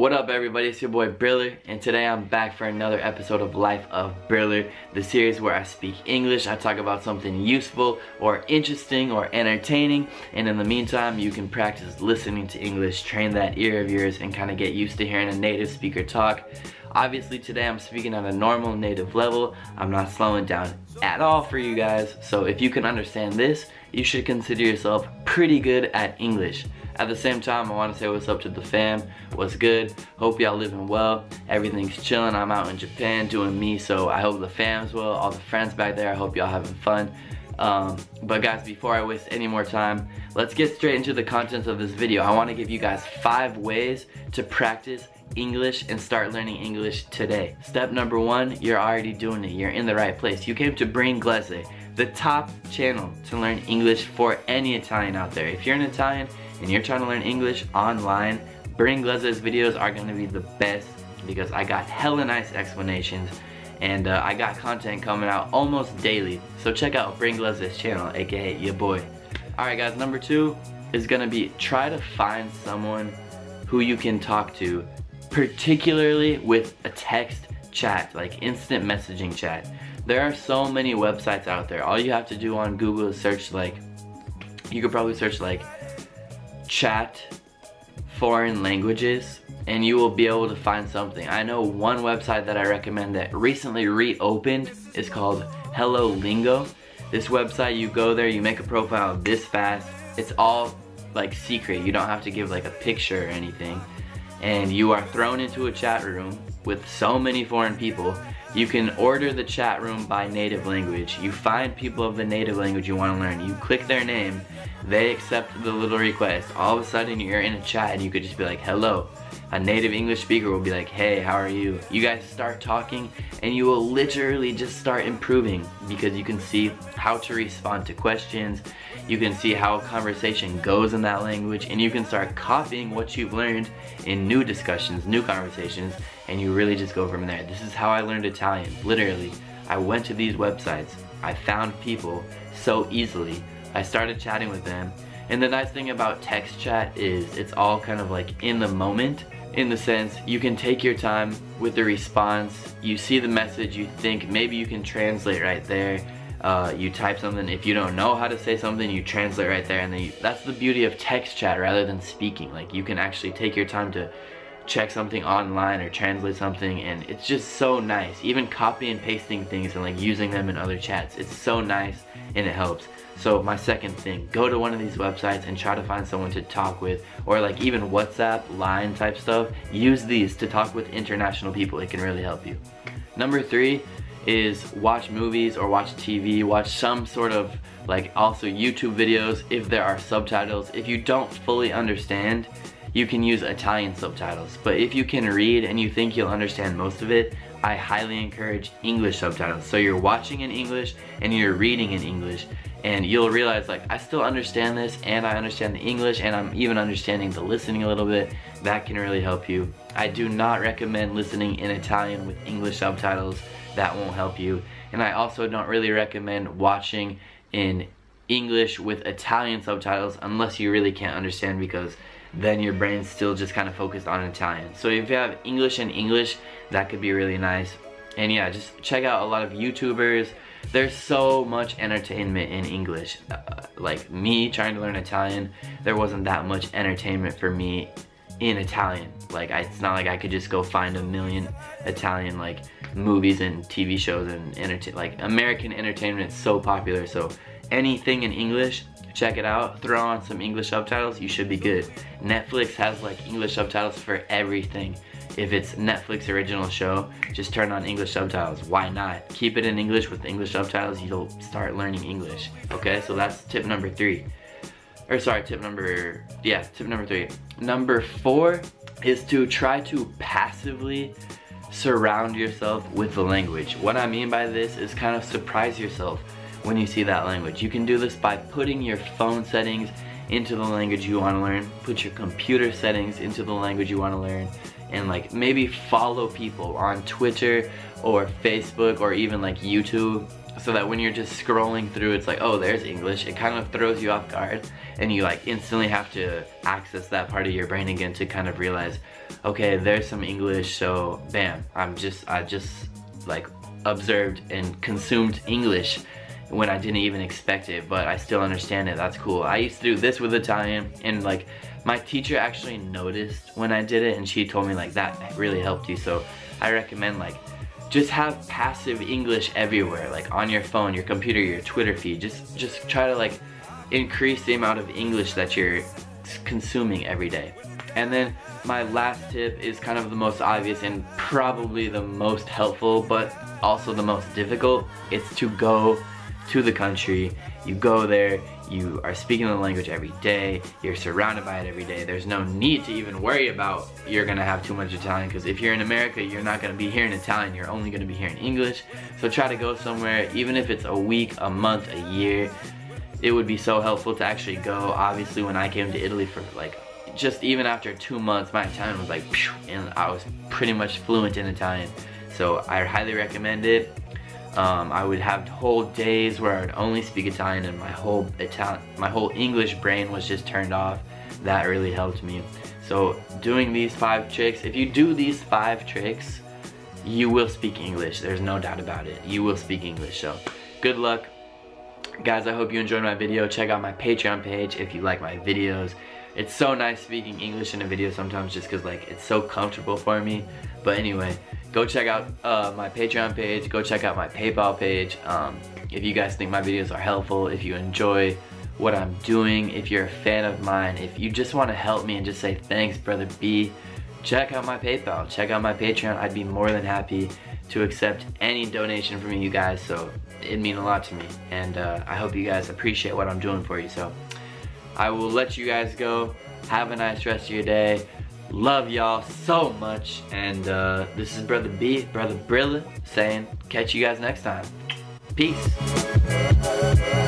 What up everybody, it's your boy Briller, and today I'm back for another episode of Life of Briller, the series where I speak English, I talk about something useful or interesting or entertaining, and in the meantime you can practice listening to English, train that ear of yours, and kind of get used to hearing a native speaker talk. Obviously today I'm speaking at a normal native level, I'm not slowing down at all for you guys, so if you can understand this, you should consider yourself pretty good at English. At the same time, I want to say what's up to the fam. What's good? Hope y'all living well. Everything's chilling. I'm out in Japan doing me, so I hope the fam's well. All the friends back there, I hope y'all having fun. Um, but guys, before I waste any more time, let's get straight into the contents of this video. I want to give you guys five ways to practice English and start learning English today. Step number one, you're already doing it. You're in the right place. You came to Brian Bringlese, the top channel to learn English for any Italian out there. If you're an Italian and you're trying to learn English online, Bringlese's videos are gonna be the best because I got hella nice explanations and uh, I got content coming out almost daily. So check out Bringlese's channel, aka your boy. Alright guys, number two is gonna be try to find someone who you can talk to, particularly with a text chat, like instant messaging chat. There are so many websites out there. All you have to do on Google is search like, you could probably search like chat foreign languages and you will be able to find something. I know one website that I recommend that recently reopened is called Hello Lingo. This website, you go there, you make a profile this fast. It's all like secret. You don't have to give like a picture or anything. And you are thrown into a chat room with so many foreign people. You can order the chat room by native language. You find people of the native language you want to learn. You click their name they accept the little request. All of a sudden you're in a chat and you could just be like, hello. A native English speaker will be like, hey, how are you? You guys start talking and you will literally just start improving because you can see how to respond to questions. You can see how a conversation goes in that language and you can start copying what you've learned in new discussions, new conversations, and you really just go from there. This is how I learned Italian, literally. I went to these websites. I found people so easily I started chatting with them. And the nice thing about text chat is it's all kind of like in the moment in the sense you can take your time with the response. You see the message, you think maybe you can translate right there. Uh, you type something, if you don't know how to say something, you translate right there and then you, that's the beauty of text chat rather than speaking. Like you can actually take your time to check something online or translate something and it's just so nice. Even copy and pasting things and like using them in other chats. It's so nice and it helps. So my second thing, go to one of these websites and try to find someone to talk with or like even WhatsApp, line type stuff. Use these to talk with international people. It can really help you. Number three is watch movies or watch TV, watch some sort of like also YouTube videos if there are subtitles. If you don't fully understand, you can use Italian subtitles. But if you can read and you think you'll understand most of it, I highly encourage English subtitles. So you're watching in English and you're reading in English and you'll realize like I still understand this and I understand the English and I'm even understanding the listening a little bit. That can really help you. I do not recommend listening in Italian with English subtitles. That won't help you. And I also don't really recommend watching in English with Italian subtitles unless you really can't understand because then your brain's still just kind of focused on Italian. So if you have English and English, that could be really nice. And yeah, just check out a lot of YouTubers. There's so much entertainment in English. Uh, like me trying to learn Italian, there wasn't that much entertainment for me in Italian. Like I, it's not like I could just go find a million Italian like movies and TV shows and entertain like American entertainment is so popular. So anything in English, check it out. Throw on some English subtitles, you should be good. Netflix has like English subtitles for everything. If it's Netflix original show, just turn on English subtitles. Why not? Keep it in English with English subtitles, you'll start learning English. Okay, so that's tip number three. Or sorry, tip number, yeah, tip number three. Number four is to try to passively surround yourself with the language. What I mean by this is kind of surprise yourself when you see that language. You can do this by putting your phone settings into the language you want to learn, put your computer settings into the language you want to learn, and like maybe follow people on Twitter or Facebook or even like YouTube. so that when you're just scrolling through it's like oh there's English it kind of throws you off guard and you like instantly have to access that part of your brain again to kind of realize okay there's some English so bam I'm just I just like observed and consumed English when I didn't even expect it but I still understand it that's cool I used to do this with Italian and like my teacher actually noticed when I did it and she told me like that really helped you so I recommend like just have passive English everywhere, like on your phone, your computer, your Twitter feed. Just, just try to like increase the amount of English that you're consuming every day. And then my last tip is kind of the most obvious and probably the most helpful, but also the most difficult. It's to go to the country. You go there, you are speaking the language every day, you're surrounded by it every day. There's no need to even worry about you're gonna have too much Italian because if you're in America, you're not gonna be hearing Italian, you're only gonna be hearing English. So try to go somewhere, even if it's a week, a month, a year, it would be so helpful to actually go. Obviously, when I came to Italy for like, just even after two months, my Italian was like, and I was pretty much fluent in Italian. So I highly recommend it. Um, I would have whole days where I would only speak Italian and my whole Italian, my whole English brain was just turned off. That really helped me. So doing these five tricks, if you do these five tricks, you will speak English. There's no doubt about it. You will speak English. So good luck. Guys, I hope you enjoyed my video. Check out my Patreon page if you like my videos. It's so nice speaking English in a video sometimes just because like it's so comfortable for me. But anyway, go check out uh, my Patreon page, go check out my PayPal page. Um, if you guys think my videos are helpful, if you enjoy what I'm doing, if you're a fan of mine, if you just want to help me and just say thanks brother B, check out my PayPal, check out my Patreon. I'd be more than happy to accept any donation from you guys, so it'd mean a lot to me. And uh, I hope you guys appreciate what I'm doing for you. So I will let you guys go. Have a nice rest of your day. Love y'all so much. And uh, this is Brother B, Brother Brilla, saying catch you guys next time. Peace.